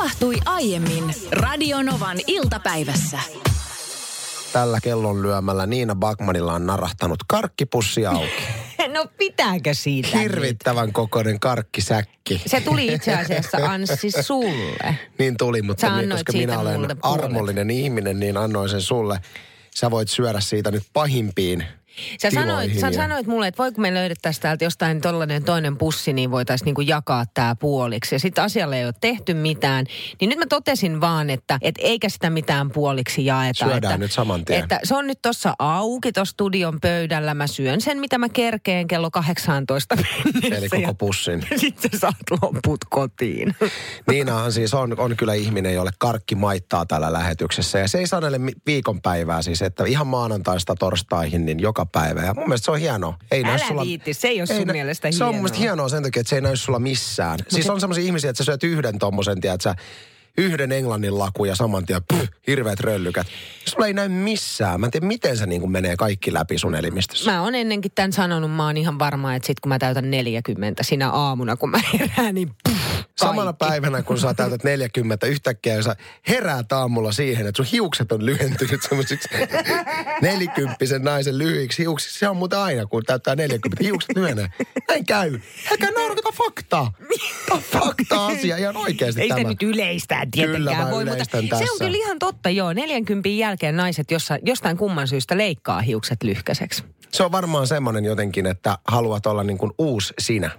tapahtui aiemmin Radionovan iltapäivässä. Tällä kellon lyömällä Niina Bakmanilla on narahtanut karkkipussi auki. No pitääkö siitä Hirvittävän kokoinen karkkisäkki. nyt? Se tuli itse asiassa Anssi sulle. Niin tuli, mutta Sä annoit koska minä olen armollinen ihminen, niin annoin sen sulle. Sä voit syödä siitä nyt pahimpiin Sä sanoit, sä sanoit mulle, että voiko me löydettäisiin täältä jostain tollainen toinen pussi, niin voitaisiin niinku jakaa tämä puoliksi. Ja sitten asialle ei ole tehty mitään. Niin nyt mä totesin vaan, että et eikä sitä mitään puoliksi jaeta. Syödään että, nyt saman tien. Että se on nyt tuossa auki tuossa studion pöydällä. Mä syön sen, mitä mä kerkeen kello 18 mennessä. Eli koko pussin. Sitten sä saat loput kotiin. Niinahan siis on, on kyllä ihminen, jolle karkki maittaa täällä lähetyksessä. Ja se ei sanele viikonpäivää siis, että ihan maanantaista torstaihin, niin joka päivä. Ja mun mielestä se on hienoa. Ei Älä viitti, se ei ole sun nä- mielestä Se on mun hienoa. mielestä hienoa sen takia, että se ei näy sulla missään. siis on semmoisia ihmisiä, että sä syöt yhden tommosen, tiedät sä, yhden englannin laku ja saman tien puh, hirveät röllykät. Sulla ei näy missään. Mä en tiedä, miten se niin kuin menee kaikki läpi sun elimistössä. Mä oon ennenkin tämän sanonut, mä oon ihan varma, että sit kun mä täytän 40 sinä aamuna, kun mä herään, niin puh, Samana päivänä, kun sä täytät 40, yhtäkkiä sä heräät aamulla siihen, että sun hiukset on lyhentynyt semmoisiksi nelikymppisen naisen lyhyiksi hiuksiksi. Se on muuten aina, kun täyttää 40, hiukset lyhenee. Näin käy. Älkää naurata faktaa. Tämä on fakta-asia ihan oikeasti Ei tämä. nyt yleistään Kyllä tietenkään mä voi, mutta yleistän se on tässä. kyllä ihan totta, joo. 40 jälkeen naiset jossa, jostain kumman syystä leikkaa hiukset lyhkäiseksi. Se on varmaan semmoinen jotenkin, että haluat olla niin kuin uusi sinä.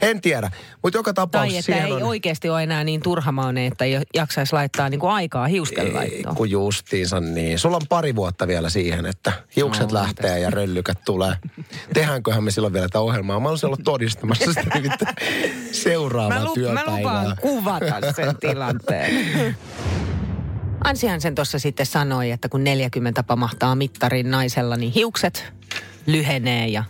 En tiedä, mutta joka Tai tapauksessa että siihen ei on... oikeasti ole enää niin turhamainen, että ei jaksaisi laittaa niin kuin aikaa hiusten laittoon. kun justiinsa niin. Sulla on pari vuotta vielä siihen, että hiukset No, lähtee ja röllykät tulee. Tehdäänköhän me silloin vielä tätä ohjelmaa? Mä olisin ollut todistamassa sitä seuraavaa Mä, lu- mä työpäivää. lupaan kuvata sen tilanteen. Ansihan sen tuossa sitten sanoi, että kun 40 pamahtaa mittarin naisella, niin hiukset lyhenee ja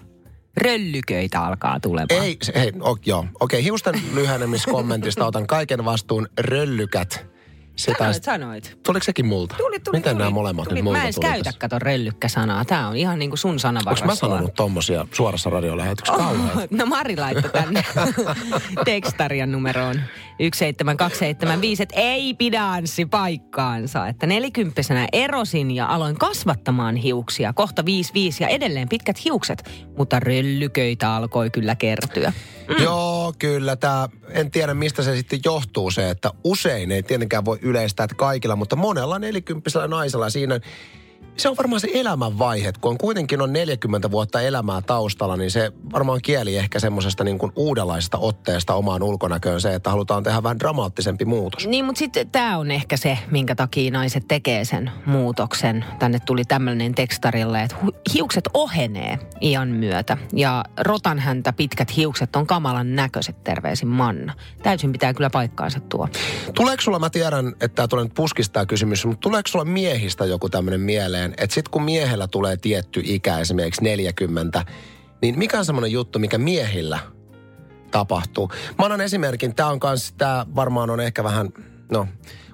röllyköitä alkaa tulemaan. Ei, se- hei, o, joo. Okei, hiusten lyhenemiskommentista otan kaiken vastuun röllykät. Se Sanoit, sanoit. Tuliko sekin multa? Tuli, tuli, Miten tuli, nämä molemmat tuli. nyt multa Mä en tuli käytä, kato, röllykkä-sanaa. Tämä on ihan niin kuin sun Onko sanavarastoa. mä sanonut tommosia suorassa radiolähetyksessä? Kauhean. No Mari laittoi tänne tekstarian numeroon 17275, että ei pidä Anssi paikkaansa. Että nelikymppisenä erosin ja aloin kasvattamaan hiuksia. Kohta 55 ja edelleen pitkät hiukset, mutta röllyköitä alkoi kyllä kertyä. Mm. Joo, kyllä. Tää, en tiedä, mistä se sitten johtuu se, että usein ei tietenkään voi yleistää, että kaikilla, mutta monella nelikymppisellä naisella siinä se on varmaan se elämänvaihe, kun on kuitenkin on 40 vuotta elämää taustalla, niin se varmaan kieli ehkä semmoisesta niin kuin uudenlaisesta otteesta omaan ulkonäköön se, että halutaan tehdä vähän dramaattisempi muutos. Niin, mutta sitten tämä on ehkä se, minkä takia naiset tekee sen muutoksen. Tänne tuli tämmöinen tekstarille, että hiukset ohenee iän myötä. Ja rotan häntä pitkät hiukset on kamalan näköiset, terveisin Manna. Täysin pitää kyllä paikkaansa tuo. Tuleeko sulla, mä tiedän, että tämä tulee nyt puskista kysymys, mutta tuleeko sulla miehistä joku tämmöinen mieleen, että sitten kun miehellä tulee tietty ikä, esimerkiksi 40, niin mikä on semmoinen juttu, mikä miehillä tapahtuu? Mä annan esimerkin, tämä on kans, tämä varmaan on ehkä vähän, no,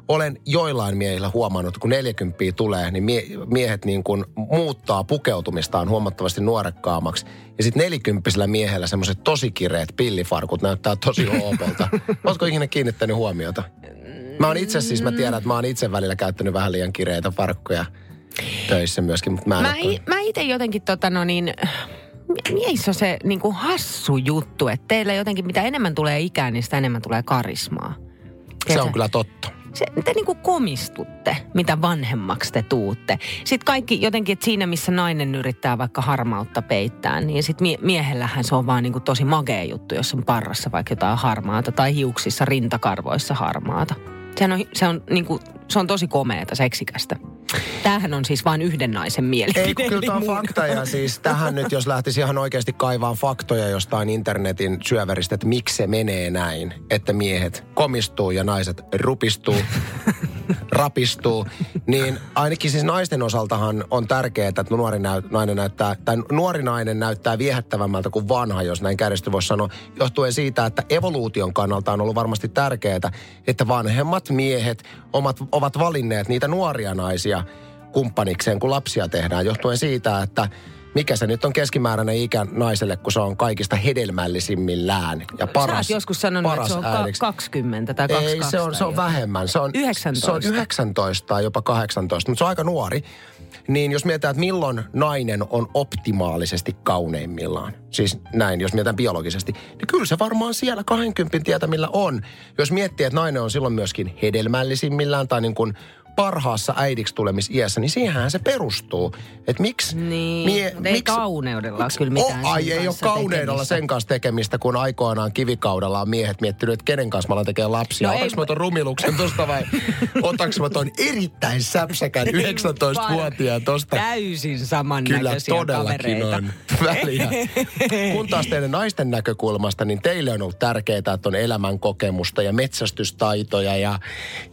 olen joillain miehillä huomannut, kun 40 tulee, niin mie- miehet niin kuin muuttaa pukeutumistaan huomattavasti nuorekkaammaksi. Ja sitten nelikymppisellä miehellä semmoiset tosi kireet pillifarkut näyttää tosi oopolta. Oletko ikinä kiinnittänyt huomiota? Mä oon itse siis, mä tiedän, että mä oon itse välillä käyttänyt vähän liian kireitä farkkuja töissä myöskin, mutta mä en Mä, i- mä itse jotenkin tota no niin, miehissä on se niin kuin hassu juttu, että teillä jotenkin mitä enemmän tulee ikää, niin sitä enemmän tulee karismaa. Se on kyllä totta. se, te niinku komistutte, mitä vanhemmaksi te tuutte. Sitten kaikki jotenkin, että siinä missä nainen yrittää vaikka harmautta peittää, niin sitten mie- miehellähän se on vaan niinku tosi magea juttu, jos on parrassa vaikka jotain harmaata tai hiuksissa, rintakarvoissa harmaata. Sehän on, se on, niinku, se on tosi komeeta, seksikästä. Tämähän on siis vain yhden naisen mielipide. Ei, kun kyllä tämä on mun. fakta ja siis tähän nyt, jos lähtisi ihan oikeasti kaivaan faktoja jostain internetin syöveristä, että miksi se menee näin, että miehet komistuu ja naiset rupistuu, rapistuu, niin ainakin siis naisten osaltahan on tärkeää, että nuori näy, nainen näyttää, tai nuori nainen näyttää viehättävämmältä kuin vanha, jos näin kärjesti voisi sanoa, johtuen siitä, että evoluution kannalta on ollut varmasti tärkeää, että vanhemmat miehet omat, ovat valinneet niitä nuoria naisia kumppanikseen, kun lapsia tehdään, johtuen siitä, että mikä se nyt on keskimääräinen ikä naiselle, kun se on kaikista hedelmällisimmillään ja paras, Sä joskus sanonut, paras että se on äidiksi. ka- 20 tai 22. Ei, se on, se on vähemmän. Se on, 19. Se on 19 tai jopa 18, mutta se on aika nuori. Niin jos mietitään, että milloin nainen on optimaalisesti kauneimmillaan, siis näin, jos mietitään biologisesti, niin kyllä se varmaan siellä 20 tietämillä on. Jos miettii, että nainen on silloin myöskin hedelmällisimmillään tai niin kuin parhaassa äidiksi tulemisiässä, niin siihenhän se perustuu. Että miksi... Niin, mutta ei kauneudella ole kyllä mitään Oh, ai ei ole kauneudella tekemistä. sen kanssa tekemistä, kun aikoinaan kivikaudella on miehet miettinyt, että kenen kanssa mä alan tekemään lapsia. No ei- Otaks mä ton rumiluksen tosta vai otaks mä ton erittäin säpsäkän 19-vuotiaan tosta? Täysin saman Kyllä todellakin kavereita. on väliä. Kun taas teidän naisten näkökulmasta, niin teille on ollut tärkeää, että on elämän kokemusta ja metsästystaitoja. Ja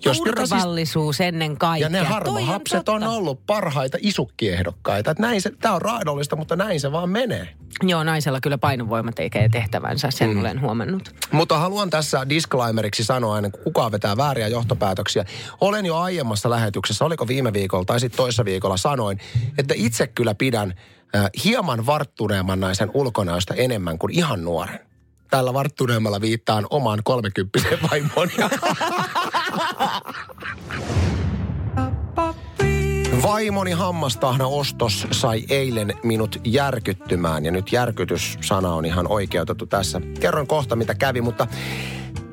jos siis- Turvallisuus ennen kaikkea. ja ne Toi harvahapset on, totta. ollut parhaita isukkiehdokkaita. Että näin se, tää on raadollista, mutta näin se vaan menee. Joo, naisella kyllä painovoima tekee tehtävänsä, sen mm. olen huomannut. Mutta haluan tässä disclaimeriksi sanoa ennen kuin kukaan vetää vääriä johtopäätöksiä. Olen jo aiemmassa lähetyksessä, oliko viime viikolla tai sitten toissa viikolla sanoin, että itse kyllä pidän äh, hieman varttuneemman naisen ulkonäöstä enemmän kuin ihan nuoren. Tällä varttuneemmalla viittaan omaan kolmekymppisen vaimoon. Vaimoni hammastahna ostos sai eilen minut järkyttymään ja nyt järkytyssana on ihan oikeutettu tässä. Kerron kohta mitä kävi, mutta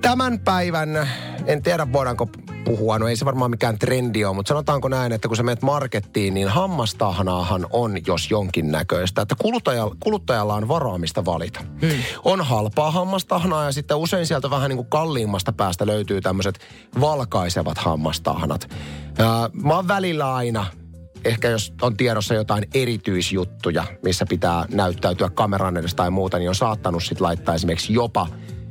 tämän päivän, en tiedä voidaanko puhua, no ei se varmaan mikään trendi ole, mutta sanotaanko näin, että kun sä menet markettiin, niin hammastahnaahan on jos jonkin näköistä, että kuluttajalla, kuluttajalla on varaamista valita. Hmm. On halpaa hammastahnaa ja sitten usein sieltä vähän niin kuin kalliimmasta päästä löytyy tämmöiset valkaisevat hammastahnat. Ää, mä oon välillä aina ehkä jos on tiedossa jotain erityisjuttuja, missä pitää näyttäytyä kameran edestä tai muuta, niin on saattanut sitten laittaa esimerkiksi jopa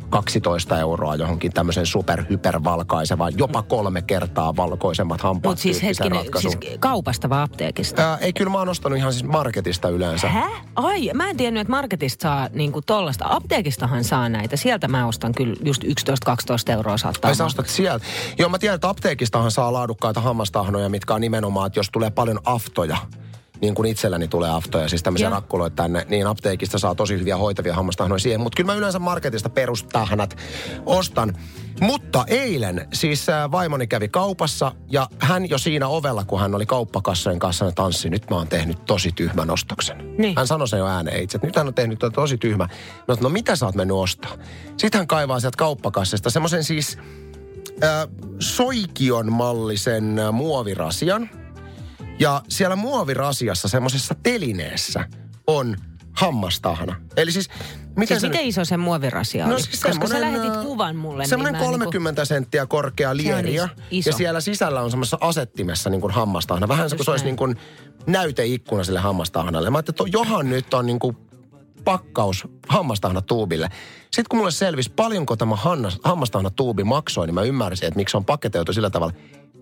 12 euroa johonkin tämmöisen superhypervalkaisevaan, jopa kolme kertaa valkoisemmat hampaat Mutta siis hetkinen, siis kaupasta vai apteekista? Ää, ei, kyllä mä oon ostanut ihan siis marketista yleensä. Hä? Ai, mä en tiennyt, että marketista saa niinku tollasta. Apteekistahan saa näitä. Sieltä mä ostan kyllä just 11-12 euroa saattaa. Ai sä ostat sieltä. Joo, mä tiedän, että apteekistahan saa laadukkaita hammastahnoja, mitkä on nimenomaan, että jos tulee paljon aftoja, niin kuin itselläni tulee aftoja, siis tämmöisiä Joo. rakkuloita tänne, niin apteekista saa tosi hyviä hoitavia hammastahnoja siihen. Mutta kyllä mä yleensä marketista perustahnat ostan. Mutta eilen siis äh, vaimoni kävi kaupassa ja hän jo siinä ovella, kun hän oli kauppakassojen kanssa tanssi, nyt mä oon tehnyt tosi tyhmän ostoksen. Niin. Hän sanoi sen jo ääneen itse, että nyt hän on tehnyt to- tosi tyhmä. Mä sanoin, no mitä sä oot mennyt ostaa? Sitten hän kaivaa sieltä kauppakassista semmoisen siis äh, soikion mallisen äh, muovirasian. Ja siellä muovirasiassa, semmoisessa telineessä, on hammastahna. Eli siis, miten Siis se miten nyt- iso se muovirasia oli? Koska sä lähetit äh, kuvan mulle. Semmoinen niin mä 30 senttiä korkea lieriä. is- iso. Ja siellä sisällä on semmoisessa asettimessa niin kuin hammastahna. Vähän se, kun Just se olisi niin kuin näyteikkuna sille hammastahnalle. Mä ajattelin, että johan nyt on niin kuin pakkaus hammastahna tuubille. Sitten kun mulle selvisi, paljonko tämä hannas- hammastahna tuubi maksoi, niin mä ymmärsin, että miksi se on paketoitu sillä tavalla.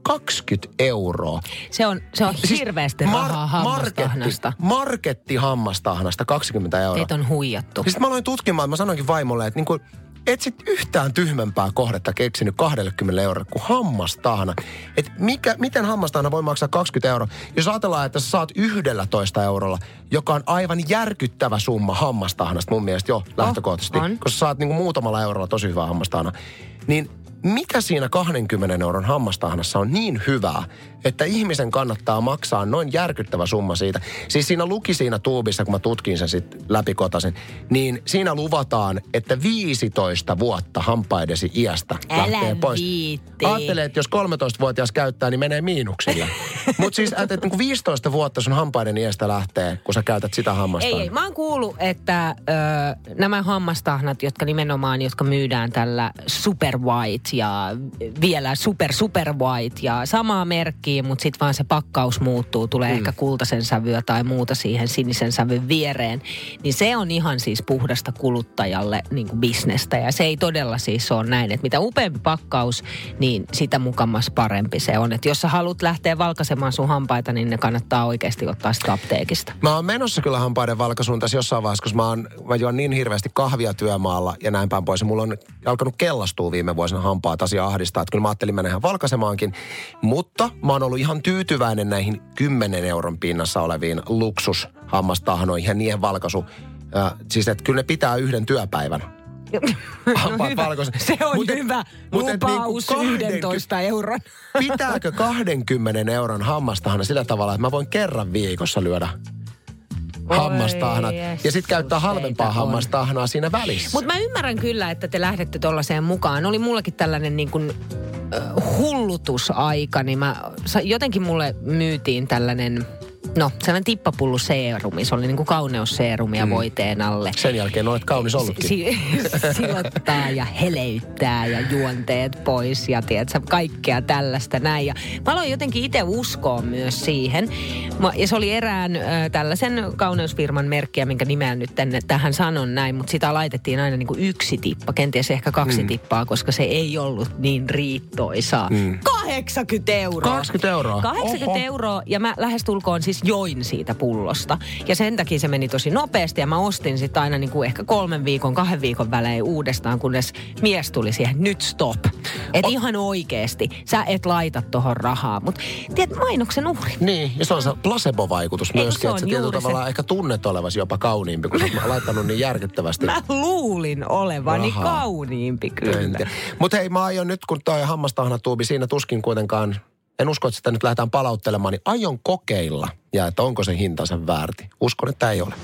20 euroa. Se on, se on hirveästi rahaa hammastahnasta. Marketti, marketti hammastahnasta 20 euroa. Teitä on huijattu. Sitten mä aloin tutkimaan, mä sanoinkin vaimolle, että niinku, et sit yhtään tyhmempää kohdetta keksinyt 20 euroa kuin hammastahna. Et mikä, miten hammastahna voi maksaa 20 euroa? Jos ajatellaan, että sä saat 11 eurolla, joka on aivan järkyttävä summa hammastahnasta mun mielestä jo lähtökohtaisesti. on. Koska sä saat niinku muutamalla eurolla tosi hyvää hammastahna. Niin mikä siinä 20 euron hammastahnassa on niin hyvää, että ihmisen kannattaa maksaa noin järkyttävä summa siitä. Siis siinä luki siinä tuubissa, kun mä tutkin sen sitten läpikotasin, niin siinä luvataan, että 15 vuotta hampaidesi iästä Älä lähtee pois. viitti. Että jos 13-vuotias käyttää, niin menee miinuksilla. Mutta siis että, että niin 15 vuotta sun hampaiden iästä lähtee, kun sä käytät sitä hammasta. Ei, ei. Mä oon kuullut, että ö, nämä hammastahnat, jotka nimenomaan, jotka myydään tällä super white ja vielä super super white ja samaa merkkiä, mutta sitten vaan se pakkaus muuttuu, tulee mm. ehkä kultaisen sävyä tai muuta siihen sinisen sävyn viereen, niin se on ihan siis puhdasta kuluttajalle niin kuin bisnestä ja se ei todella siis ole näin, että mitä upeampi pakkaus, niin sitä mukamas parempi se on. Että jos sä haluat lähteä valkaisemaan sun hampaita, niin ne kannattaa oikeasti ottaa sitä apteekista. Mä oon menossa kyllä hampaiden valkaisuun tässä jossain vaiheessa, koska mä, oon, mä juon niin hirveästi kahvia työmaalla ja näin päin pois. Ja mulla on alkanut kellastua viime vuosina hampaat asia ahdistaa. Että kyllä mä ajattelin mennä ihan valkaisemaankin. Mutta mä oon ollut ihan tyytyväinen näihin 10 euron pinnassa oleviin luksushammastahnoihin ja niiden valkaisu. Äh, siis että kyllä ne pitää yhden työpäivän. Hampaat hyvä. Se on Mut hyvä mut lupaus niinku 11 euron. Pitääkö 20 euron hammastahna sillä tavalla, että mä voin kerran viikossa lyödä hammastahnat ja sitten käyttää halvempaa hammastahnaa siinä välissä? Mutta mä ymmärrän kyllä, että te lähdette tuollaiseen mukaan. Oli mullakin tällainen niin kuin, hullutusaika, niin mä, jotenkin mulle myytiin tällainen, no sellainen tippapullu seerumi. Se oli niin kuin kauneusseerumia mm. voiteen alle. Sen jälkeen olet kaunis ollutkin. Si- silottaa ja heleyttää ja juonteet pois ja tiedätkö, kaikkea tällaista näin. Ja mä aloin jotenkin itse uskoa myös siihen. Mä, ja se oli erään äh, tällaisen kauneusfirman merkkiä, minkä nimeä nyt tänne, tähän sanon näin, mutta sitä laitettiin aina niin kuin yksi tippa, kenties ehkä kaksi mm. tippaa, koska se ei ollut niin riittoisaa. Mm. 80 euroa! 20 euroa? 80 Oho. euroa ja mä lähestulkoon siis join siitä pullosta. Ja sen takia se meni tosi nopeasti ja mä ostin sitten aina niin kuin ehkä kolmen viikon, kahden viikon välein uudestaan, kunnes mies tuli siihen, nyt stop. Et ihan oikeesti, sä et laita tohon rahaa. Mutta tiedät, mainoksen uhri. Niin, ja se on se placebo-vaikutus myöskin, että sä tietyllä juuri se? tavalla ehkä tunnet olevasi jopa kauniimpi, kun sä oot laittanut niin järkyttävästi. Mä luulin olevani Rahaa. kauniimpi kyllä. Mutta hei, mä aion nyt, kun toi hammastahnatuubi, siinä tuskin kuitenkaan, en usko, että sitä nyt lähdetään palauttelemaan, niin aion kokeilla. Ja että onko se hintansa väärti. Uskon, että ei ole.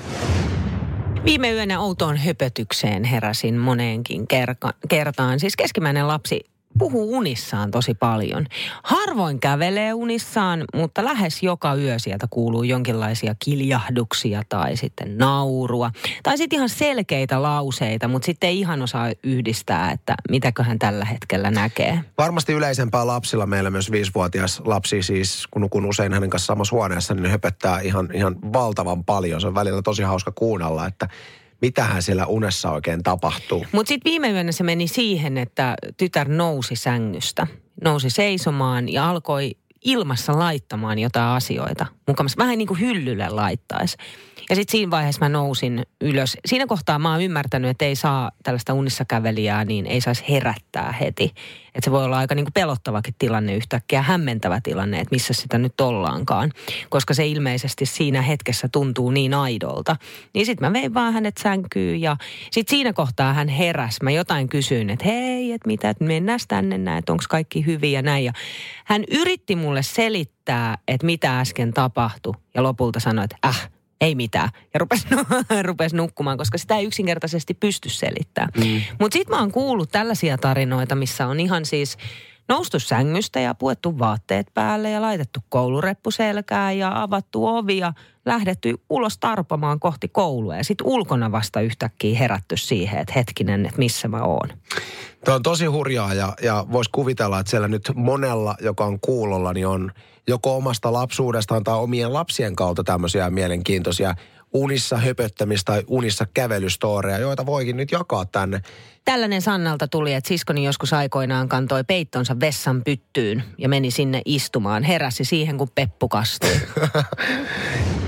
Viime yönä outoon höpötykseen heräsin moneenkin kerka- kertaan. Siis keskimmäinen lapsi puhuu unissaan tosi paljon. Harvoin kävelee unissaan, mutta lähes joka yö sieltä kuuluu jonkinlaisia kiljahduksia tai sitten naurua. Tai sitten ihan selkeitä lauseita, mutta sitten ei ihan osaa yhdistää, että mitäköhän tällä hetkellä näkee. Varmasti yleisempää lapsilla meillä myös viisivuotias lapsi siis, kun nukun usein hänen kanssa samassa huoneessa, niin höpöttää ihan, ihan valtavan paljon. Se on välillä tosi hauska kuunnella, että mitähän siellä unessa oikein tapahtuu. Mutta sitten viime yönä se meni siihen, että tytär nousi sängystä, nousi seisomaan ja alkoi ilmassa laittamaan jotain asioita. Mukamassa vähän niin kuin hyllylle laittaisi. Ja sitten siinä vaiheessa mä nousin ylös. Siinä kohtaa mä oon ymmärtänyt, että ei saa tällaista unissa kävelijää, niin ei saisi herättää heti. Että se voi olla aika niin kuin pelottavakin tilanne yhtäkkiä, hämmentävä tilanne, että missä sitä nyt ollaankaan. Koska se ilmeisesti siinä hetkessä tuntuu niin aidolta. Niin sitten mä vein vaan hänet sänkyyn ja sitten siinä kohtaa hän heräs. Mä jotain kysyin, että hei, että mitä, että mennään tänne näin, että onko kaikki hyvin ja näin. Ja hän yritti mulle selittää, että mitä äsken tapahtui ja lopulta sanoi, että äh, ei mitään. Ja rupesi, rupesi nukkumaan, koska sitä ei yksinkertaisesti pysty selittämään. Mm. Mutta sitten mä oon kuullut tällaisia tarinoita, missä on ihan siis noustu sängystä ja puettu vaatteet päälle ja laitettu koulureppu selkään ja avattu ovi ja lähdetty ulos tarpomaan kohti koulua. Ja sitten ulkona vasta yhtäkkiä herätty siihen, että hetkinen, että missä mä oon. Tuo on tosi hurjaa ja, ja voisi kuvitella, että siellä nyt monella, joka on kuulolla, niin on joko omasta lapsuudestaan tai omien lapsien kautta tämmöisiä mielenkiintoisia unissa höpöttämistä tai unissa kävelystooreja, joita voikin nyt jakaa tänne. Tällainen Sannalta tuli, että siskoni joskus aikoinaan kantoi peittonsa vessan pyttyyn ja meni sinne istumaan. Heräsi siihen, kun peppu kastui.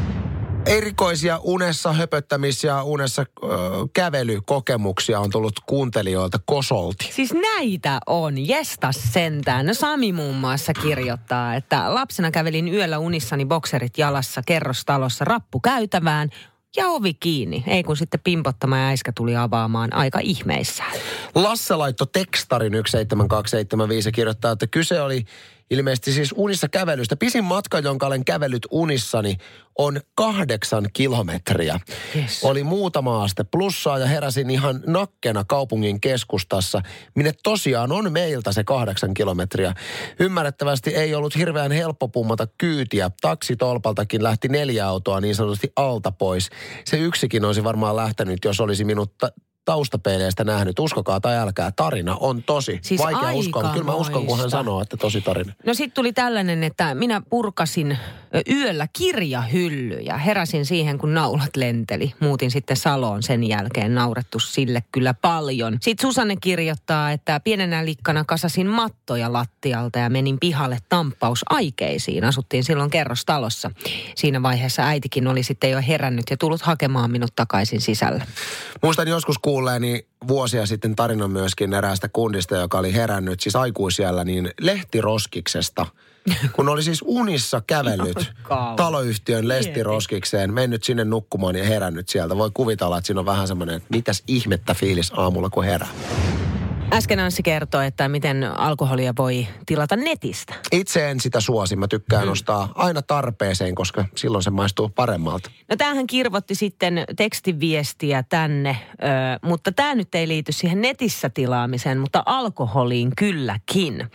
Erikoisia unessa höpöttämis- ja unessa ö, kävelykokemuksia on tullut kuuntelijoilta kosolti. Siis näitä on, jestas sentään. No Sami muun muassa kirjoittaa, että lapsena kävelin yöllä unissani bokserit jalassa kerrostalossa rappu käytävään ja ovi kiinni. Ei kun sitten pimpottama ja äiskä tuli avaamaan aika ihmeissään. Lasse laittoi tekstarin 17275 ja kirjoittaa, että kyse oli ilmeisesti siis unissa kävelystä. Pisin matka, jonka olen kävellyt unissani, on kahdeksan kilometriä. Yes. Oli muutama aste plussaa ja heräsin ihan nakkena kaupungin keskustassa, minne tosiaan on meiltä se kahdeksan kilometriä. Ymmärrettävästi ei ollut hirveän helppo pummata kyytiä. Taksitolpaltakin lähti neljä autoa niin sanotusti alta pois. Se yksikin olisi varmaan lähtenyt, jos olisi minut ta- taustapeileistä nähnyt. Uskokaa tai älkää, tarina on tosi. Siis Vaikea uskoa, mutta kyllä mä uskon, kun hän sanoo, että tosi tarina. No sitten tuli tällainen, että minä purkasin yöllä kirjahyllyjä. Heräsin siihen, kun naulat lenteli. Muutin sitten Saloon sen jälkeen. Naurettu sille kyllä paljon. Sitten Susanne kirjoittaa, että pienenä likkana kasasin mattoja lattialta ja menin pihalle tamppausaikeisiin. Asuttiin silloin kerrostalossa. Siinä vaiheessa äitikin oli sitten jo herännyt ja tullut hakemaan minut takaisin sisälle. Muistan joskus kuulleeni vuosia sitten tarinan myöskin eräästä kundista, joka oli herännyt siis aikuisiellä niin lehtiroskiksesta. Kun oli siis unissa kävellyt taloyhtiön lestiroskikseen, mennyt sinne nukkumaan ja herännyt sieltä. Voi kuvitella, että siinä on vähän semmoinen, että mitäs ihmettä fiilis aamulla, kun herää. Äsken Anssi kertoi, että miten alkoholia voi tilata netistä. Itse en sitä suosi. Mä tykkään mm. ostaa aina tarpeeseen, koska silloin se maistuu paremmalta. No tämähän kirvotti sitten tekstiviestiä tänne, ö, mutta tämä nyt ei liity siihen netissä tilaamiseen, mutta alkoholiin kylläkin.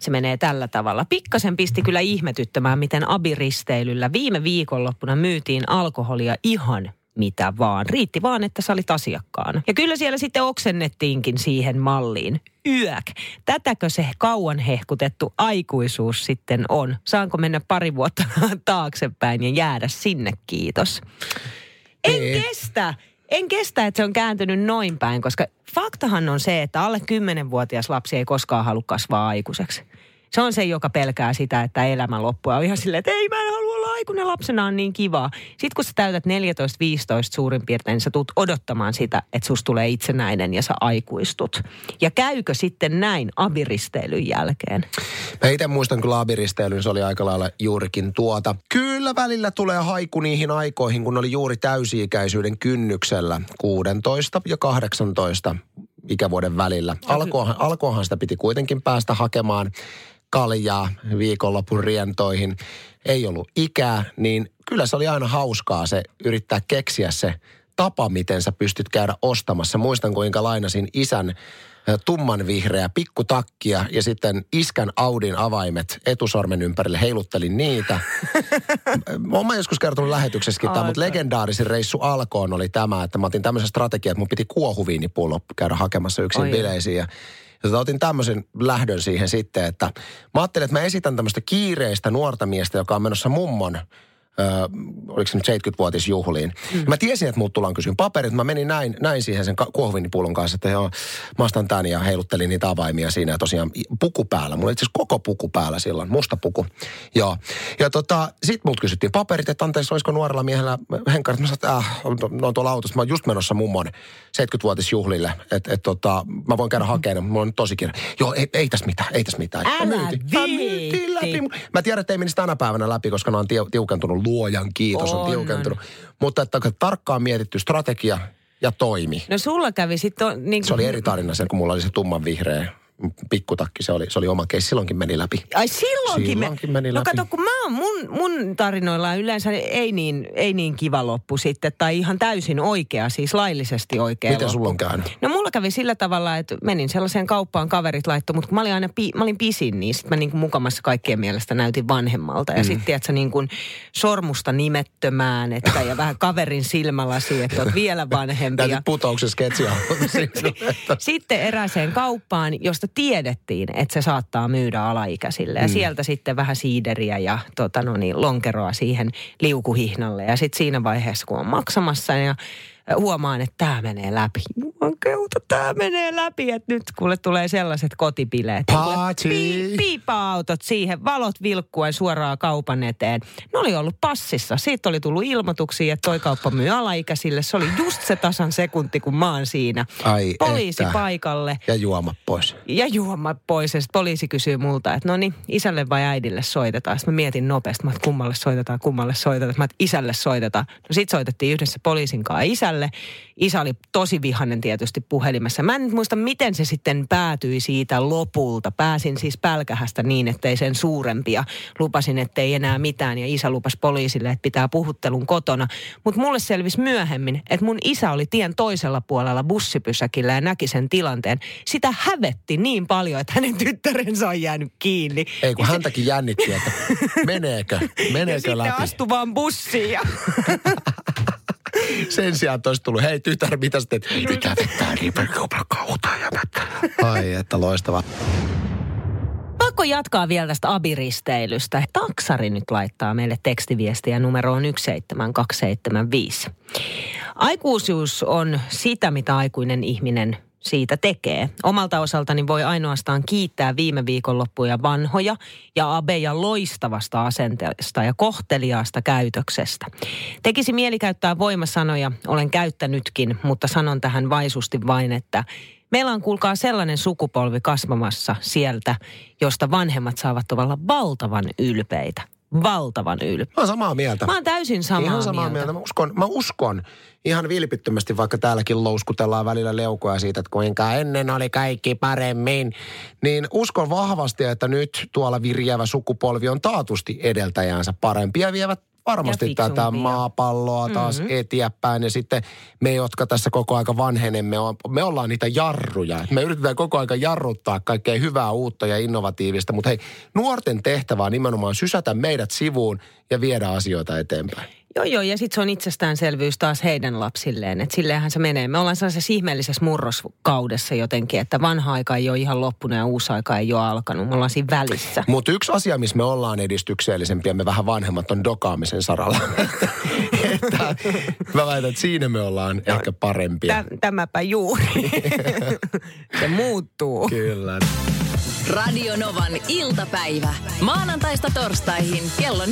Se menee tällä tavalla. Pikkasen pisti kyllä ihmetyttämään, miten abiristeilyllä viime viikonloppuna myytiin alkoholia ihan mitä vaan. Riitti vaan, että sä olit asiakkaana. Ja kyllä siellä sitten oksennettiinkin siihen malliin. Yök. Tätäkö se kauan hehkutettu aikuisuus sitten on? Saanko mennä pari vuotta taaksepäin ja jäädä sinne, kiitos. En Ei. kestä! En kestä, että se on kääntynyt noin päin, koska faktahan on se, että alle 10-vuotias lapsi ei koskaan halua kasvaa aikuiseksi. Se on se, joka pelkää sitä, että elämä loppuu. On ihan silleen, että ei mä en olla aikuinen lapsena on niin kiva. Sitten kun sä täytät 14-15 suurin piirtein, niin sä tulet odottamaan sitä, että susta tulee itsenäinen ja sä aikuistut. Ja käykö sitten näin abiristeilyn jälkeen? Mä itse muistan kyllä abiristeilyn, se oli aika lailla juurikin tuota. Kyllä välillä tulee haiku niihin aikoihin, kun oli juuri täysi-ikäisyyden kynnyksellä 16 ja 18 ikävuoden välillä. Alkoahan, alkoahan sitä piti kuitenkin päästä hakemaan kaljaa viikonlopun rientoihin, ei ollut ikää, niin kyllä se oli aina hauskaa se yrittää keksiä se tapa, miten sä pystyt käydä ostamassa. Muistan, kuinka lainasin isän tumman vihreä pikkutakkia ja sitten iskän Audin avaimet etusormen ympärille, heiluttelin niitä. Mä joskus kertonut lähetyksessäkin tämä, mutta legendaarisin reissu alkoon oli tämä, että mä otin tämmöisen strategian, että mun piti kuohuviinipullo käydä hakemassa yksin Oi. bileisiin. Ja ja tota, otin tämmöisen lähdön siihen sitten, että mä ajattelin, että mä esitän tämmöistä kiireistä nuorta miestä, joka on menossa mummon Öö, oliko se nyt 70-vuotisjuhliin. Mm. Mä tiesin, että muut tullaan kysyä paperit. Mä menin näin, näin siihen sen kuohuviinipullon kanssa, että joo, mä ostan tän ja heiluttelin niitä avaimia siinä. Ja tosiaan puku päällä. Mulla oli itse koko puku päällä silloin, musta puku. Joo. Ja tota, sit muut kysyttiin paperit, että anteeksi, olisiko nuorella miehellä henkarit. Mä sanoin, että äh, no on tuolla autossa. Mä oon just menossa mummon 70-vuotisjuhlille. Että et, tota, mä voin käydä mm-hmm. hakemaan, mulla on tosi kiire. Joo, ei, ei tässä mitään, ei tässä mitään. Älä mä myytin, läpi. Mä tiedän, että ei menisi tänä päivänä läpi, koska ne on tiukentunut luojan kiitos on, on tiukentunut. On. Mutta että tarkkaan mietitty strategia ja toimi. No sulla kävi sitten... Niin kuin... Se oli eri tarina sen, kun mulla oli se tumman vihreä pikkutakki, se oli, se oli oma keissi, silloinkin meni läpi. Ai silloinkin, silloinkin meni no läpi. No kato, kun mä oon, mun, mun tarinoilla yleensä ei niin, ei niin kiva loppu sitten, tai ihan täysin oikea, siis laillisesti oikea Miten loppu. sulla on käynyt? No mulla kävi sillä tavalla, että menin sellaiseen kauppaan, kaverit laittoi, mutta kun mä olin aina pi, mä olin pisin, niin sitten mä niin kuin mukamassa kaikkien mielestä näytin vanhemmalta. Ja mm. sitten, että sä niin kuin sormusta nimettömään, että ja vähän kaverin silmälasi, että oot vielä vanhempi. Näytit putouksen sketsia. sitten erääseen kauppaan, josta tiedettiin, että se saattaa myydä alaikäisille. Ja mm. sieltä sitten vähän siideriä ja tota no niin, lonkeroa siihen liukuhihnalle. Ja sitten siinä vaiheessa, kun on maksamassa ja huomaan, että tämä menee läpi. Jumankeuta, tämä menee läpi, että nyt kuule tulee sellaiset kotipileet. Party! Pi- piipa-autot siihen, valot vilkkuen suoraan kaupan eteen. Ne oli ollut passissa. Siitä oli tullut ilmoituksia, että toi kauppa myy alaikäisille. Se oli just se tasan sekunti, kun mä oon siinä. Ai Poliisi että. paikalle. Ja juoma pois. Ja juoma pois. Ja poliisi kysyy multa, että no niin, isälle vai äidille soitetaan. Sitten mä mietin nopeasti, että kummalle soitetaan, kummalle soitetaan. Mä että isälle soitetaan. No sit soitettiin yhdessä poliisin kanssa isälle isälle. Isä oli tosi vihanen tietysti puhelimessa. Mä en nyt muista, miten se sitten päätyi siitä lopulta. Pääsin siis pälkähästä niin, ettei sen suurempia. Lupasin, ettei enää mitään ja isä lupasi poliisille, että pitää puhuttelun kotona. Mutta mulle selvisi myöhemmin, että mun isä oli tien toisella puolella bussipysäkillä ja näki sen tilanteen. Sitä hävetti niin paljon, että hänen tyttärensä on jäänyt kiinni. Ei kun ja häntäkin se... jännitti, että meneekö, meneekö ja läpi. Ja sitten vaan bussiin ja... Sen sijaan, olisi tullut, hei tytär, mitä sä teet? Nyt vetää niin kautaa ja vettä. Ai, että loistava Pakko jatkaa vielä tästä abiristeilystä. Taksari nyt laittaa meille tekstiviestiä numeroon 17275. Aikuisuus on sitä, mitä aikuinen ihminen siitä tekee. Omalta osaltani voi ainoastaan kiittää viime viikonloppuja vanhoja ja abeja loistavasta asenteesta ja kohteliaasta käytöksestä. Tekisi mieli käyttää voimasanoja, olen käyttänytkin, mutta sanon tähän vaisusti vain, että Meillä on kuulkaa sellainen sukupolvi kasvamassa sieltä, josta vanhemmat saavat olla valtavan ylpeitä valtavan ylpeä. Mä oon samaa mieltä. Mä oon täysin samaa, Ihan samaa mieltä. mieltä. Mä uskon, mä uskon ihan vilpittömästi, vaikka täälläkin louskutellaan välillä leukoja siitä, että kuinka ennen oli kaikki paremmin. Niin uskon vahvasti, että nyt tuolla virjävä sukupolvi on taatusti edeltäjäänsä parempia vievät varmasti tätä maapalloa taas mm-hmm. eteenpäin. Ja sitten me, jotka tässä koko aika vanhenemme, on, me ollaan niitä jarruja. Me yritetään koko aika jarruttaa kaikkea hyvää, uutta ja innovatiivista. Mutta hei, nuorten tehtävä on nimenomaan sysätä meidät sivuun ja viedä asioita eteenpäin. Joo, joo, ja sitten se on itsestäänselvyys taas heidän lapsilleen, että silleenhän se menee. Me ollaan sellaisessa ihmeellisessä murroskaudessa jotenkin, että vanha aika ei ole ihan loppunut ja uusi aika ei ole alkanut. Me ollaan siinä välissä. Mutta yksi asia, missä me ollaan edistyksellisempiä, me vähän vanhemmat, on dokaamisen saralla. että, mä väitän, että siinä me ollaan ehkä parempia. Tä, tämäpä juuri. se muuttuu. Kyllä. Radio Novan iltapäivä. Maanantaista torstaihin kello 14.18.